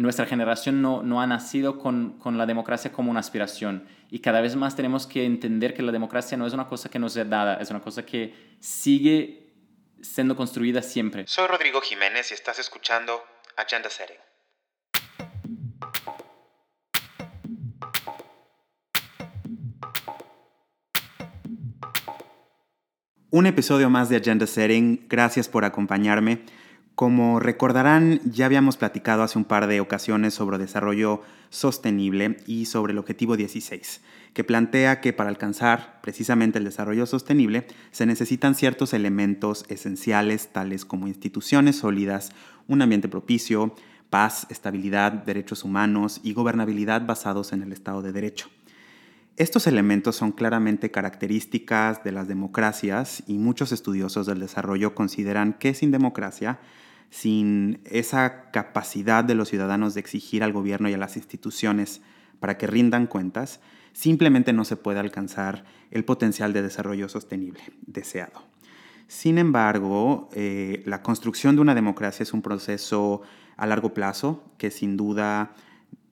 nuestra generación no, no ha nacido con, con, la democracia como una aspiración y cada vez más tenemos que entender que la democracia no es una cosa que nos es dada, es una cosa que sigue siendo construida siempre. Soy Rodrigo Jiménez y estás escuchando Agenda Setting. Un episodio más de Agenda Setting. Gracias por acompañarme. Como recordarán, ya habíamos platicado hace un par de ocasiones sobre desarrollo sostenible y sobre el objetivo 16, que plantea que para alcanzar precisamente el desarrollo sostenible se necesitan ciertos elementos esenciales tales como instituciones sólidas, un ambiente propicio, paz, estabilidad, derechos humanos y gobernabilidad basados en el Estado de Derecho. Estos elementos son claramente características de las democracias y muchos estudiosos del desarrollo consideran que sin democracia sin esa capacidad de los ciudadanos de exigir al gobierno y a las instituciones para que rindan cuentas, simplemente no se puede alcanzar el potencial de desarrollo sostenible deseado. Sin embargo, eh, la construcción de una democracia es un proceso a largo plazo que sin duda,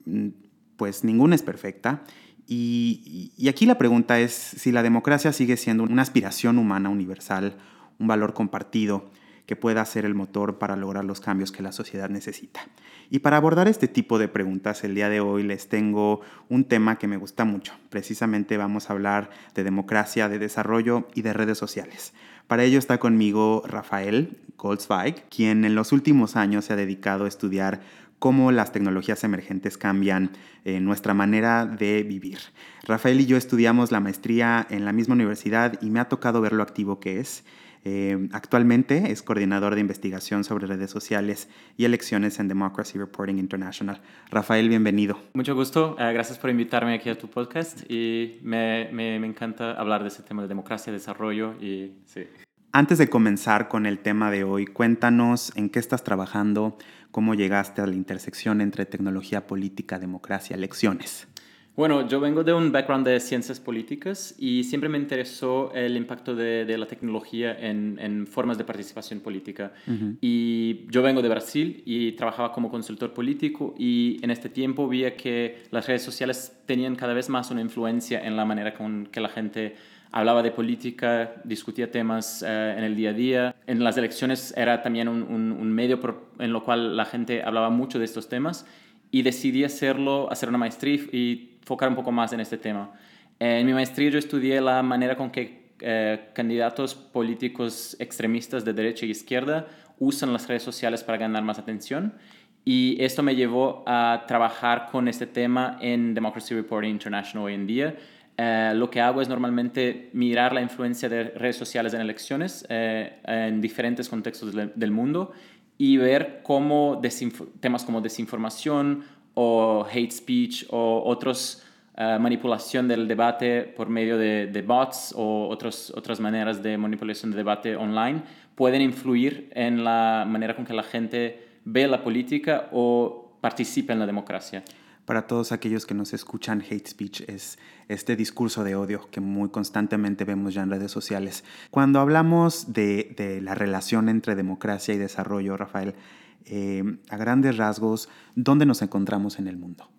mm, pues ninguna es perfecta. y aquí la pregunta es si la democracia sigue siendo una aspiración humana universal, un valor compartido, que pueda ser el motor para lograr los cambios que la sociedad necesita. Y para abordar este tipo de preguntas, el día de hoy les tengo un tema que me gusta mucho. Precisamente vamos a hablar de democracia, de desarrollo y de redes sociales. Para ello está conmigo Rafael Goldsweig, quien en los últimos años se ha dedicado a estudiar cómo las tecnologías emergentes cambian eh, nuestra manera de vivir. Rafael y yo estudiamos la maestría en la misma universidad y me ha tocado ver lo activo que es eh, actualmente es coordinador de investigación sobre redes sociales y elecciones en Democracy Reporting International. Rafael, bienvenido. Mucho gusto. Eh, gracias por invitarme aquí a tu podcast y me, me, me, encanta hablar de ese tema de democracia, desarrollo y sí. Antes de comenzar con el tema de hoy, cuéntanos en qué estás trabajando, cómo llegaste a la intersección entre tecnología política, democracia, elecciones. Bueno, yo vengo de un background de ciencias políticas y siempre me interesó el impacto de, la tecnología en, formas de participación política. Y yo vengo de Brasil y trabajaba como consultor político y en este tiempo vi que las redes sociales tenían cada vez más una influencia en la manera con que la gente hablaba de política, discutía temas eh, en el día a día. En las elecciones era también un, un medio en lo cual la gente hablaba mucho de estos temas y decidí hacerlo, hacer una maestría y enfocar un poco más en este tema. En mi maestría yo estudié la manera con que eh, candidatos políticos extremistas de derecha y izquierda usan las redes sociales para ganar más atención y esto me llevó a trabajar con este tema en Democracy Reporting International hoy en día. Eh, lo que hago es normalmente mirar la influencia de redes sociales en elecciones eh, en diferentes contextos del mundo y ver cómo temas como desinformación o hate speech o otros uh, manipulación del debate por medio de, de, bots o otros, otras maneras de manipulación de debate online pueden influir en la manera con que la gente ve la política o participa en la democracia. Para todos aquellos que nos escuchan, hate speech es este discurso de odio que muy constantemente vemos ya en redes sociales. Cuando hablamos de, de la relación entre democracia y desarrollo, Rafael, eh, a grandes rasgos, ¿dónde nos encontramos en el mundo?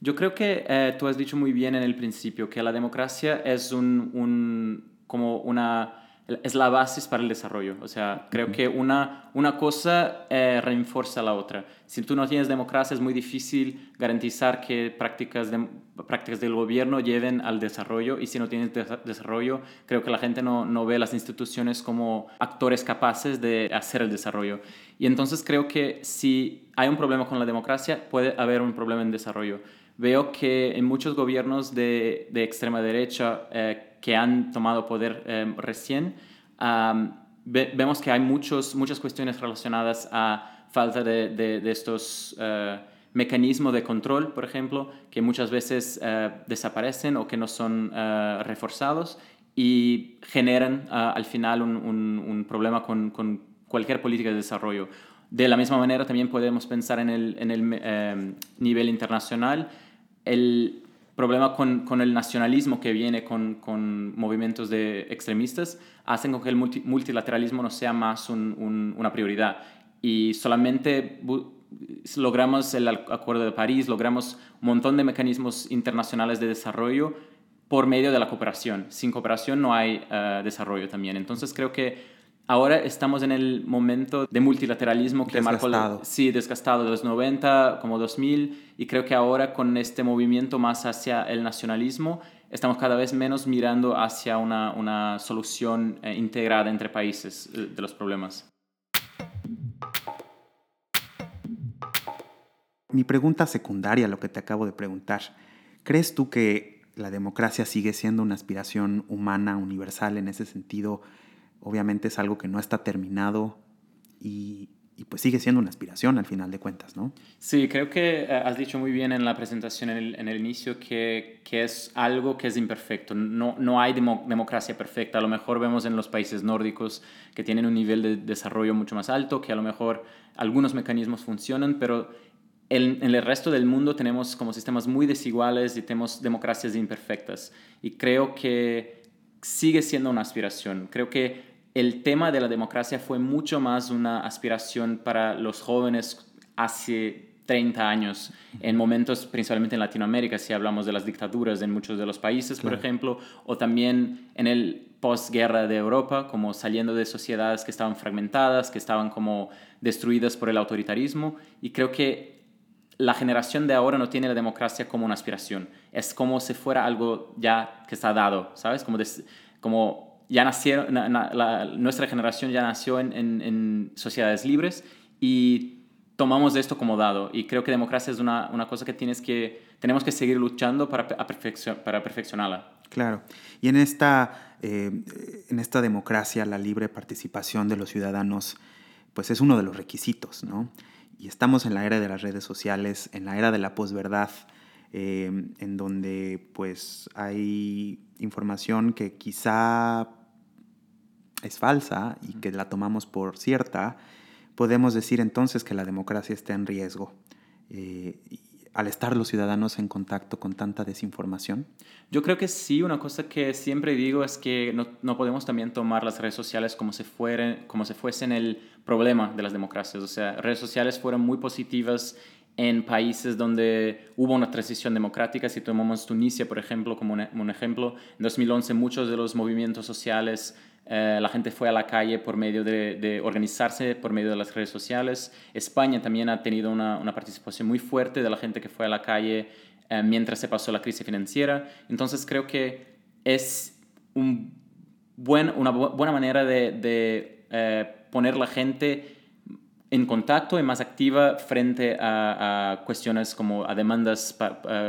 Yo creo que eh, tú has dicho muy bien en el principio que la democracia es un, un como una es la base para el desarrollo. O sea, creo que una, una cosa eh, la otra. Si tú no tienes democracia, es muy difícil garantizar que prácticas, de, prácticas del gobierno lleven al desarrollo. Y si no tienes desarrollo, creo que la gente no, no ve las instituciones como actores capaces de hacer el desarrollo. Y entonces creo que si hay un problema con la democracia, puede haber un problema en desarrollo. Veo que en muchos gobiernos de, de extrema derecha, eh, que han tomado poder eh, recién, vemos que hay muchos, muchas cuestiones relacionadas a falta de, de, estos uh, mecanismos de control, por ejemplo, que muchas veces eh, desaparecen o que no son reforzados y generan al final un, un, un problema con, con, cualquier política de desarrollo. De la misma manera, también podemos pensar en el, en el nivel internacional. El, problema con, con, el nacionalismo que viene con, con, movimientos de extremistas hacen con que el multilateralismo no sea más un, una prioridad y solamente logramos el Acuerdo de París, logramos un montón de mecanismos internacionales de desarrollo por medio de la cooperación. Sin cooperación no hay eh, desarrollo también. Entonces creo que ahora estamos en el momento de multilateralismo que desgastado. marcó... Sí, desgastado de los 90, como 2000, y creo que ahora con este movimiento más hacia el nacionalismo, estamos cada vez menos mirando hacia una, una solución eh, integrada entre países eh, de los problemas. Mi pregunta secundaria, lo que te acabo de preguntar, ¿crees tú que la democracia sigue siendo una aspiración humana, universal en ese sentido? Obviamente es algo que no está terminado y, pues sigue siendo una aspiración al final de cuentas, ¿no? Sí, creo que eh, has dicho muy bien en la presentación en el, inicio que, que, es algo que es imperfecto. No, no hay democracia perfecta. A lo mejor vemos en los países nórdicos que tienen un nivel de desarrollo mucho más alto, que a lo mejor algunos mecanismos funcionan, pero en, el resto del mundo tenemos como sistemas muy desiguales y tenemos democracias imperfectas. Y creo que sigue siendo una aspiración. Creo que el tema de la democracia fue mucho más una aspiración para los jóvenes hace 30 años, en momentos principalmente en Latinoamérica, si hablamos de las dictaduras en muchos de los países, por ejemplo, o también en el postguerra de Europa, como saliendo de sociedades que estaban fragmentadas, que estaban como destruidas por el autoritarismo. Y creo que la generación de ahora no tiene la democracia como una aspiración. Es como si fuera algo ya que está dado, ¿sabes? Como, como ya nacieron, nuestra generación ya nació en, sociedades libres y tomamos esto como dado. Y creo que democracia es una, una cosa que, tienes que tenemos que seguir luchando para, para perfeccionarla. Claro. Y en esta, eh, en esta democracia, la libre participación de los ciudadanos, pues es uno de los requisitos, ¿no? Y estamos en la era de las redes sociales, en la era de la posverdad, eh, en donde pues hay información que quizá es falsa y que la tomamos por cierta, podemos decir entonces que la democracia está en riesgo. Eh, al estar los ciudadanos en contacto con tanta desinformación? Yo creo que sí, una cosa que siempre digo es que no, no podemos también tomar las redes sociales como si, fueren, como si fuesen el problema de las democracias. O sea, redes sociales fueron muy positivas en países donde hubo una transición democrática. Si tomamos Tunisia, por ejemplo, como un, un ejemplo, en 2011 muchos de los movimientos sociales eh, la gente fue a la calle por medio de, organizarse, por medio de las redes sociales. España también ha tenido una, participación muy fuerte de la gente que fue a la calle eh, mientras se pasó la crisis financiera. Entonces creo que es un buen, una buena manera de, eh, poner la gente en contacto y más activa frente a, cuestiones como a demandas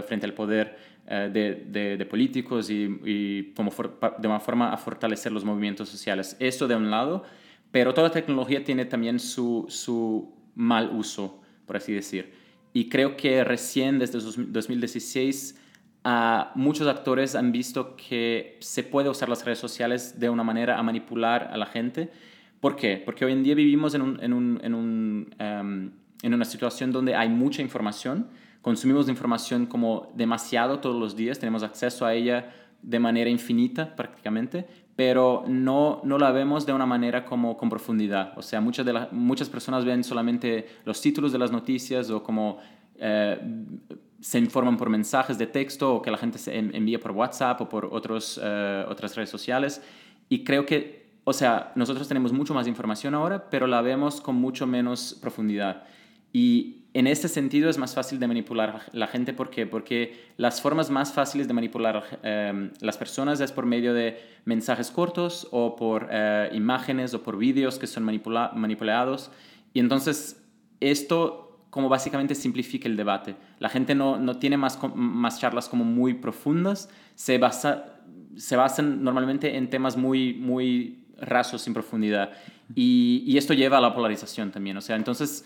frente al poder eh, de, políticos y, como de una forma a fortalecer los movimientos sociales. Esto de un lado, pero toda tecnología tiene también su, su mal uso, por así decir. Y creo que recién desde 2016 uh, muchos actores han visto que se puede usar las redes sociales de una manera a manipular a la gente. ¿Por qué? Porque hoy en día vivimos en, un, en, un, en, un, um, en una situación donde hay mucha información, consumimos información como demasiado todos los días, tenemos acceso a ella de manera infinita prácticamente, pero no, no la vemos de una manera como con profundidad. O sea, muchas, de muchas personas ven solamente los títulos de las noticias o como eh, se informan por mensajes de texto o que la gente se envía por WhatsApp o por otros, eh, otras redes sociales. Y creo que, o sea, nosotros tenemos mucho más información ahora, pero la vemos con mucho menos profundidad. Y en este sentido es más fácil de manipular la gente. ¿Por qué? Porque las formas más fáciles de manipular em, las personas es por medio de mensajes cortos o por eh, imágenes o por vídeos que son manipulados. Y entonces esto como básicamente simplifica el debate. La gente no, no tiene más, más charlas como muy profundas, se, basa, se basan normalmente en temas muy, muy rasos, sin profundidad. Y, y esto lleva a la polarización también. O sea, entonces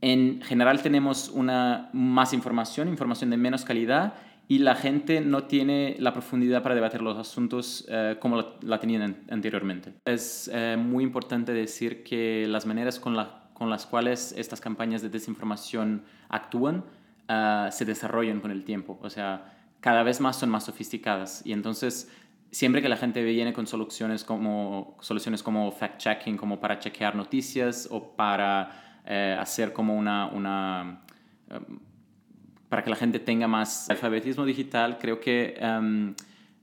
en general tenemos una, más información, información de menos calidad y la gente no tiene la profundidad para debatir los asuntos eh, como la, tenían anteriormente. Es eh, muy importante decir que las maneras con, con, las cuales estas campañas de desinformación actúan eh, se desarrollan con el tiempo. O sea, cada vez más son más sofisticadas y entonces siempre que la gente viene con soluciones como, soluciones como fact-checking, como para chequear noticias o para eh, hacer como una... una em, para que la gente tenga más alfabetismo digital, creo que em,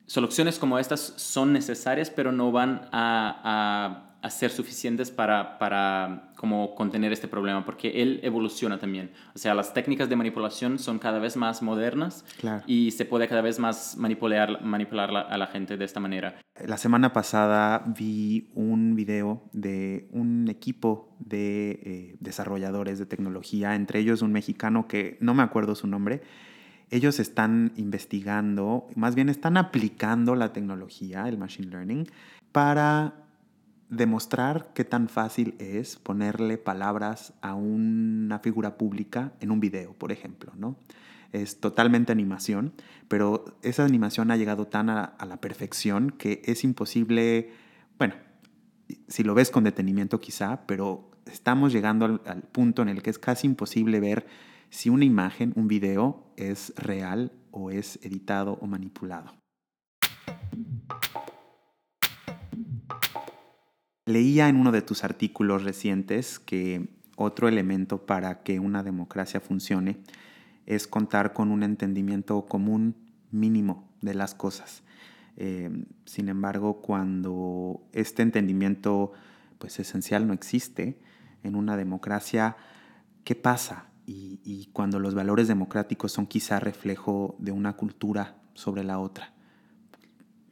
soluciones como estas son necesarias, pero no van a, a, ser suficientes para, para como contener este problema, porque él evoluciona también. O sea, las técnicas de manipulación son cada vez más modernas y se puede cada vez más manipular, manipular a la gente de esta manera. La semana pasada vi un video de un equipo de eh, desarrolladores de tecnología, entre ellos un mexicano que no me acuerdo su nombre, ellos están investigando, más bien están aplicando la tecnología, el machine learning, para demostrar qué tan fácil es ponerle palabras a una figura pública en un video, por ejemplo, ¿no? Es totalmente animación, pero esa animación ha llegado tan a, la perfección que es imposible, bueno, si lo ves con detenimiento quizá, pero estamos llegando al punto en el que es casi imposible ver si una imagen, un video es real o es editado o manipulado. Leía en uno de tus artículos recientes que otro elemento para que una democracia funcione es contar con un entendimiento común mínimo de las cosas. Eh, sin embargo, cuando este entendimiento pues esencial no existe en una democracia, ¿qué pasa? y, cuando los valores democráticos son quizá reflejo de una cultura sobre la otra.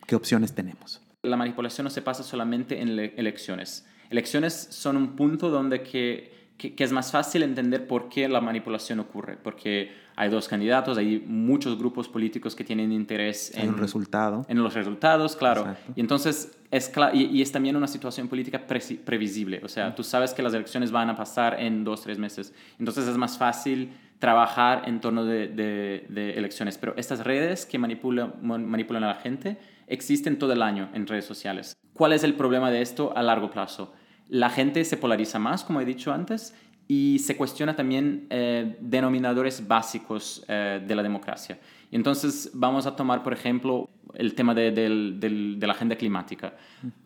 ¿Qué opciones tenemos? La manipulación no se pasa solamente en elecciones. Elecciones son un punto donde que que, es más fácil entender por qué la manipulación ocurre, porque hay dos candidatos, hay muchos grupos políticos que tienen interés en, un resultado. en los resultados, claro. Y entonces es, y, es también una situación política previsible, o sea, tú sabes que las elecciones van a pasar en dos, tres meses, entonces es más fácil trabajar en torno de, de, elecciones, pero estas redes que manipulan, manipulan a la gente existen todo el año en redes sociales. ¿Cuál es el problema de esto a largo plazo? la gente se polariza más, como he dicho antes, y se cuestiona también eh, denominadores básicos eh, de la democracia. Y entonces vamos a tomar, por ejemplo, el tema de, la agenda climática.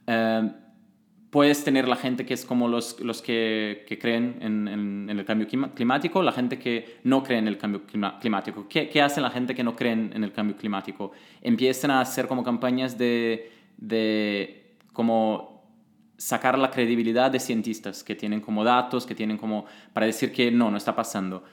Eh, puedes tener la gente que es como los, los que, creen en, el cambio climático, la gente que no cree en el cambio climático. ¿Qué, ¿Qué, hace la gente que no cree en el cambio climático? Empiezan a hacer como campañas de, de como sacar la credibilidad de cientistas que tienen como datos, que tienen como para decir que no, no está pasando.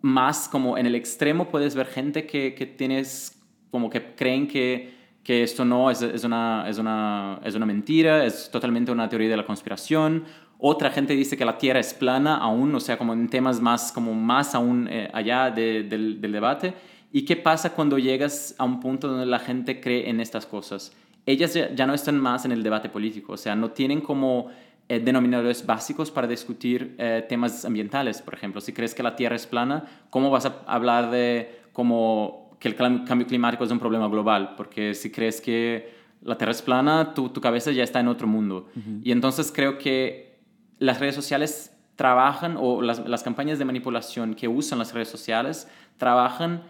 Más como en el extremo puedes ver gente que, que tienes como que creen que, que esto no es, es, una, es, una, es una mentira, es totalmente una teoría de la conspiración. Otra gente dice que la Tierra es plana aún, o sea, como en temas más, como más aún eh, allá del, del debate. ¿Y qué pasa cuando llegas a un punto donde la gente cree en estas cosas? ellas ya, no están más en el debate político, o sea, no tienen como eh, denominadores básicos para discutir eh, temas ambientales, por ejemplo. Si crees que la Tierra es plana, ¿cómo vas a hablar de como que el cambio climático es un problema global? Porque si crees que la Tierra es plana, tu, tu cabeza ya está en otro mundo. Y entonces creo que las redes sociales trabajan, o las, las campañas de manipulación que usan las redes sociales, trabajan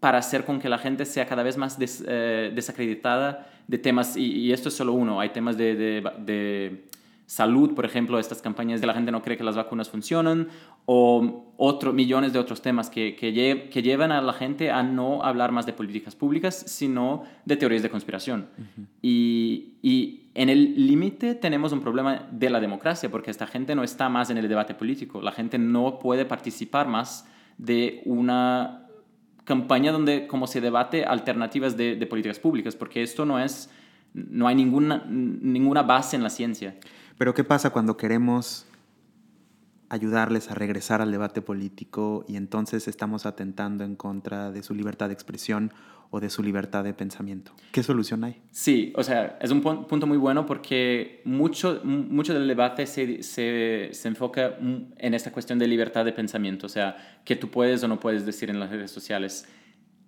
para hacer con que la gente sea cada vez más eh, desacreditada de temas, y, esto es solo uno, hay temas de, de, salud, por ejemplo, estas campañas de la gente no cree que las vacunas funcionan, o otros millones de otros temas que, que, que, llevan a la gente a no hablar más de políticas públicas, sino de teorías de conspiración. y, y en el límite tenemos un problema de la democracia, porque esta gente no está más en el debate político, la gente no puede participar más de una campaña donde como se debate alternativas de, políticas públicas, porque esto no es, no hay ninguna, ninguna base en la ciencia. Pero ¿qué pasa cuando queremos ayudarles a regresar al debate político y entonces estamos atentando en contra de su libertad de expresión o de su libertad de pensamiento. ¿Qué solución hay? Sí, o sea, es un punto muy bueno porque mucho, mucho del debate se, se, se, enfoca en esta cuestión de libertad de pensamiento, o sea, qué tú puedes o no puedes decir en las redes sociales.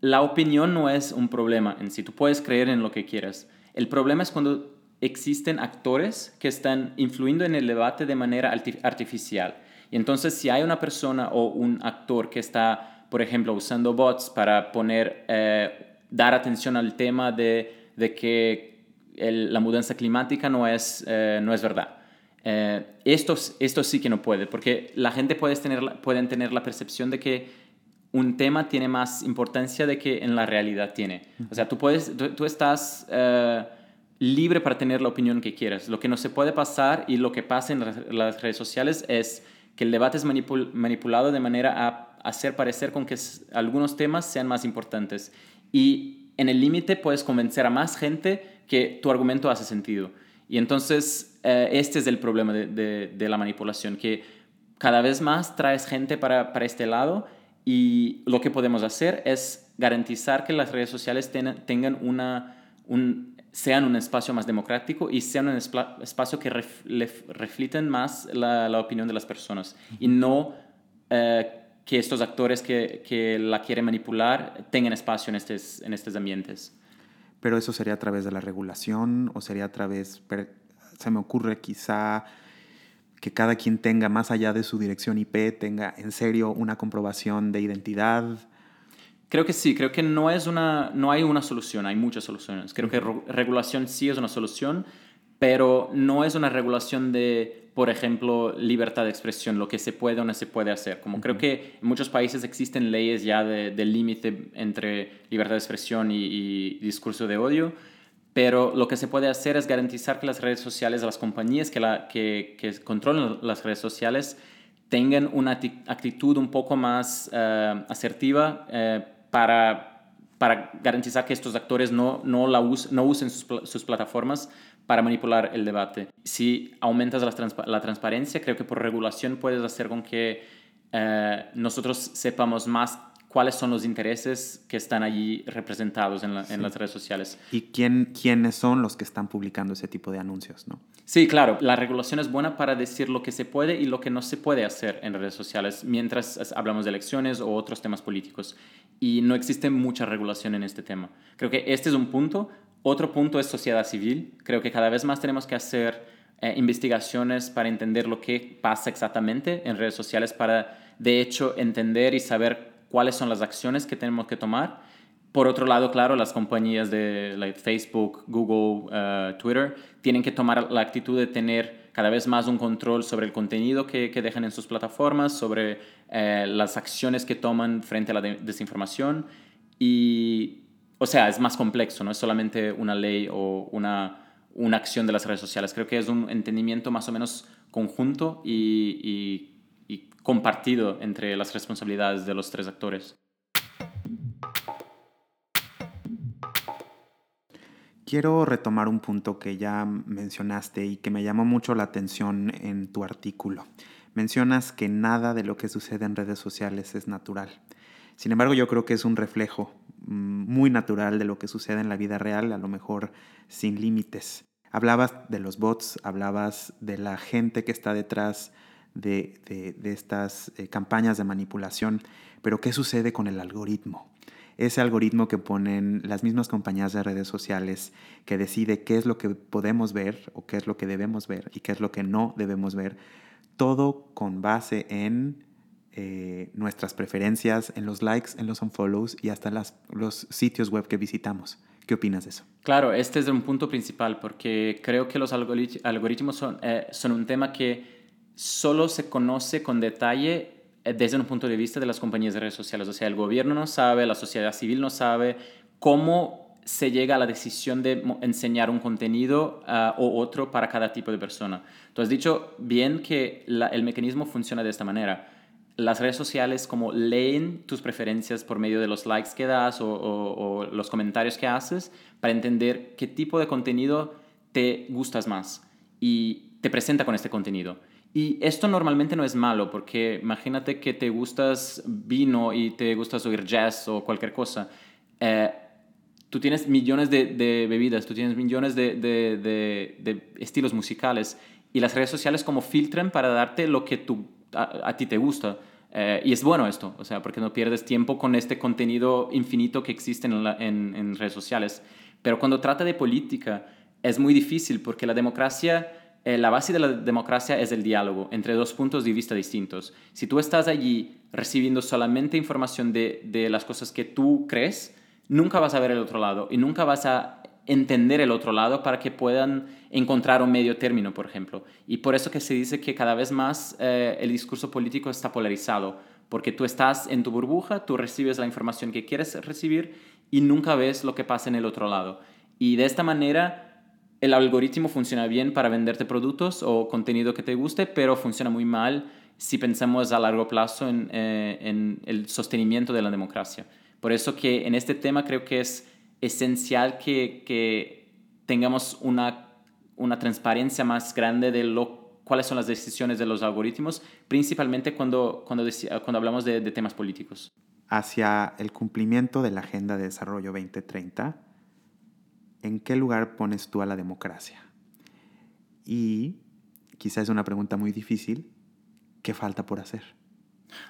La opinión no es un problema en sí, tú puedes creer en lo que quieras. El problema es cuando existen actores que están influyendo en el debate de manera artificial. Y entonces si hay una persona o un actor que está, por ejemplo, usando bots para poner eh, dar atención al tema de, de que la mudanza climática no es, eh, no es verdad. Eh, esto, esto sí que no puede, porque la gente puede tener, pueden tener la percepción de que un tema tiene más importancia de que en la realidad tiene. O sea, tú, puedes, tú, estás eh, libre para tener la opinión que quieras. Lo que no se puede pasar y lo que pasa en las redes sociales es que el debate es manipulado de manera a hacer parecer con que algunos temas sean más importantes. Y en el límite puedes convencer a más gente que tu argumento hace sentido. Y entonces eh, este es el problema de, de, la manipulación, que cada vez más traes gente para, para, este lado y lo que podemos hacer es garantizar que las redes sociales tengan una, un, sean un espacio más democrático y sean un espacio que refliten más la, la, opinión de las personas. Y no eh, que estos actores que, que, la quieren manipular tengan espacio en estos, en estos ambientes. Pero eso sería a través de la regulación o sería a través, se me ocurre quizá que cada quien tenga más allá de su dirección IP, tenga en serio una comprobación de identidad. Creo que sí, creo que no, es una, no hay una solución, hay muchas soluciones. Creo que regulación sí es una solución, pero no es una regulación de por ejemplo, libertad de expresión, lo que se puede o no se puede hacer. Como creo que en muchos países existen leyes ya del de límite entre libertad de expresión y, discurso de odio, pero lo que se puede hacer es garantizar que las redes sociales, las compañías que, la, que, que controlan las redes sociales, tengan una actitud un poco más uh, asertiva uh, para para garantizar que estos actores no, no, la no usen sus, sus, plataformas para manipular el debate. Si aumentas la, la, transparencia, creo que por regulación puedes hacer con que eh, nosotros sepamos más cuáles son los intereses que están allí representados en, en, las redes sociales. ¿Y quién, quiénes son los que están publicando ese tipo de anuncios? ¿no? Sí, claro, la regulación es buena para decir lo que se puede y lo que no se puede hacer en redes sociales mientras hablamos de elecciones o otros temas políticos. Y no existe mucha regulación en este tema. Creo que este es un punto. Otro punto es sociedad civil. Creo que cada vez más tenemos que hacer eh, investigaciones para entender lo que pasa exactamente en redes sociales, para de hecho entender y saber cuáles son las acciones que tenemos que tomar. Por otro lado, claro, las compañías de Facebook, Google, uh, Twitter tienen que tomar la actitud de tener cada vez más un control sobre el contenido que, que dejan en sus plataformas, sobre eh, las acciones que toman frente a la desinformación. Y, o sea, es más complejo, no es solamente una ley o una, una acción de las redes sociales. Creo que es un entendimiento más o menos conjunto y, y compartido entre las responsabilidades de los tres actores. Quiero retomar un punto que ya mencionaste y que me llamó mucho la atención en tu artículo. Mencionas que nada de lo que sucede en redes sociales es natural. Sin embargo, yo creo que es un reflejo mm, muy natural de lo que sucede en la vida real, a lo mejor sin límites. Hablabas de los bots, hablabas de la gente que está detrás de, estas eh, campañas de manipulación. Pero ¿qué sucede con el algoritmo? Ese algoritmo que ponen las mismas compañías de redes sociales que decide qué es lo que podemos ver o qué es lo que debemos ver y qué es lo que no debemos ver, todo con base en eh, nuestras preferencias, en los likes, en los unfollows y hasta las, los sitios web que visitamos. ¿Qué opinas de eso? Claro, este es un punto principal porque creo que los algoritmos son, eh, son un tema que solo se conoce con detalle eh, desde un punto de vista de las compañías de redes sociales. O sea, el gobierno no sabe, la sociedad civil no sabe cómo se llega a la decisión de enseñar un contenido uh, o otro para cada tipo de persona. Tú has dicho bien que el mecanismo funciona de esta manera. Las redes sociales como leen tus preferencias por medio de los likes que das o, o los comentarios que haces para entender qué tipo de contenido te gustas más y te presenta con este contenido. Y esto normalmente no es malo, porque imagínate que te gustas vino y te gusta oír jazz o cualquier cosa. Eh, tú tienes millones de, bebidas, tú tienes millones de, estilos musicales y las redes sociales como filtran para darte lo que tú, a, ti te gusta. Eh, y es bueno esto, o sea, porque no pierdes tiempo con este contenido infinito que existe en, en redes sociales. Pero cuando trata de política es muy difícil porque la democracia eh, la base de la democracia es el diálogo entre dos puntos de vista distintos. Si tú estás allí recibiendo solamente información de, las cosas que tú crees, nunca vas a ver el otro lado y nunca vas a entender el otro lado para que puedan encontrar un medio término, por ejemplo. Y por eso que se dice que cada vez más eh, el discurso político está polarizado, porque tú estás en tu burbuja, tú recibes la información que quieres recibir y nunca ves lo que pasa en el otro lado. Y de esta manera el algoritmo funciona bien para venderte productos o contenido que te guste, pero funciona muy mal si pensamos a largo plazo en, eh, en el sostenimiento de la democracia. Por eso que en este tema creo que es esencial que, que tengamos una, una transparencia más grande de lo, cuáles son las decisiones de los algoritmos, principalmente cuando, cuando, cuando hablamos de, de temas políticos. Hacia el cumplimiento de la Agenda de Desarrollo 2030, ¿en qué lugar pones tú a la democracia? Y quizás es una pregunta muy difícil, ¿qué falta por hacer?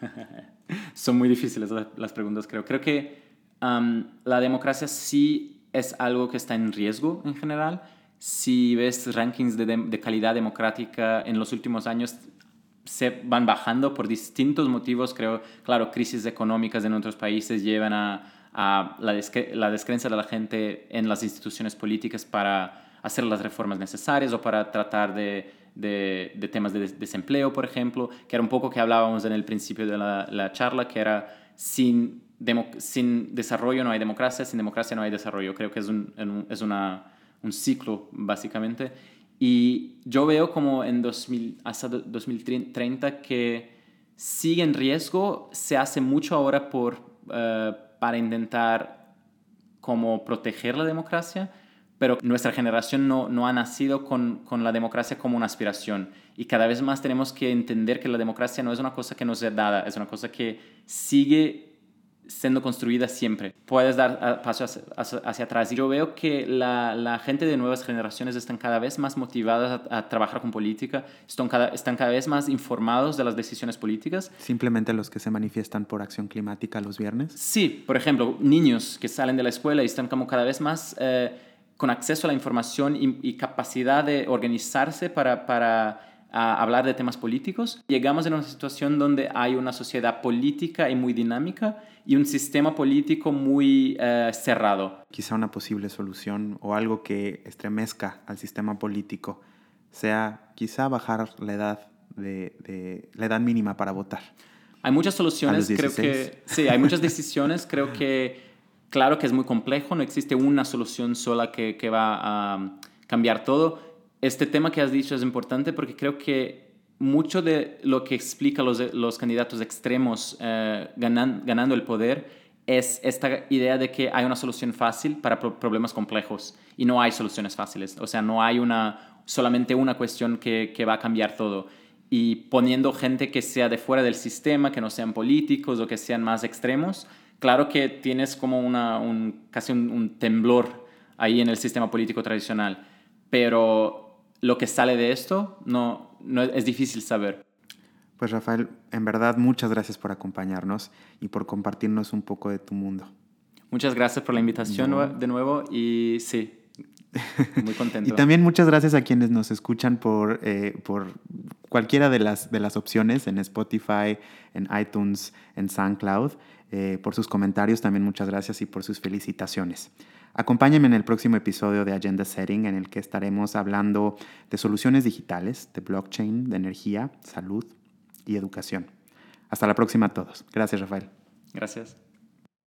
Son muy difíciles las preguntas, creo. Creo que la democracia sí es algo que está en riesgo en general. Si ves rankings de, de, calidad democrática en los últimos años, se van bajando por distintos motivos. Creo, claro, crisis económicas en otros países llevan a, a la, la descreencia de la gente en las instituciones políticas para hacer las reformas necesarias o para tratar de, de, de, temas de desempleo, por ejemplo, que era un poco que hablábamos en el principio de la, la charla, que era sin sin desarrollo no hay democracia, sin democracia no hay desarrollo. Creo que es un, es una, un ciclo, básicamente. Y yo veo como en 2000, hasta 2030 que sigue en riesgo, se hace mucho ahora por, eh, para intentar como proteger la democracia, pero nuestra generación no, no ha nacido con, con, la democracia como una aspiración. Y cada vez más tenemos que entender que la democracia no es una cosa que nos es dada, es una cosa que sigue siendo construida siempre. Puedes dar ah, pasos hacia, atrás. Y yo veo que la, la, gente de nuevas generaciones están cada vez más motivadas a, trabajar con política, están cada, están cada vez más informados de las decisiones políticas. ¿Simplemente los que se manifiestan por acción climática los viernes? Sí, por ejemplo, niños que salen de la escuela y están como cada vez más... Eh, con acceso a la información y, y capacidad de organizarse para, para a hablar de temas políticos, llegamos a una situación donde hay una sociedad política y muy dinámica y un sistema político muy eh, cerrado. Quizá una posible solución o algo que estremezca al sistema político sea quizá bajar la edad, de, la edad mínima para votar. Hay muchas soluciones, creo que sí, hay muchas decisiones, creo que claro que es muy complejo, no existe una solución sola que, que va a cambiar todo este tema que has dicho es importante porque creo que mucho de lo que explica los, los candidatos extremos eh, ganando el poder es esta idea de que hay una solución fácil para problemas complejos y no hay soluciones fáciles. O sea, no hay una, solamente una cuestión que, que va a cambiar todo. Y poniendo gente que sea de fuera del sistema, que no sean políticos o que sean más extremos, claro que tienes como una, un, casi un, un temblor ahí en el sistema político tradicional. Pero lo que sale de esto no, no es difícil saber. Pues Rafael, en verdad muchas gracias por acompañarnos y por compartirnos un poco de tu mundo. Muchas gracias por la invitación de nuevo y sí, muy contento. y también muchas gracias a quienes nos escuchan por, eh, por cualquiera de las, de las opciones en Spotify, en iTunes, en SoundCloud. Eh, por sus comentarios también muchas gracias y por sus felicitaciones. Acompáñenme en el próximo episodio de Agenda Setting en el que estaremos hablando de soluciones digitales, de blockchain, de energía, salud y educación. Hasta la próxima a todos. Gracias, Rafael. Gracias.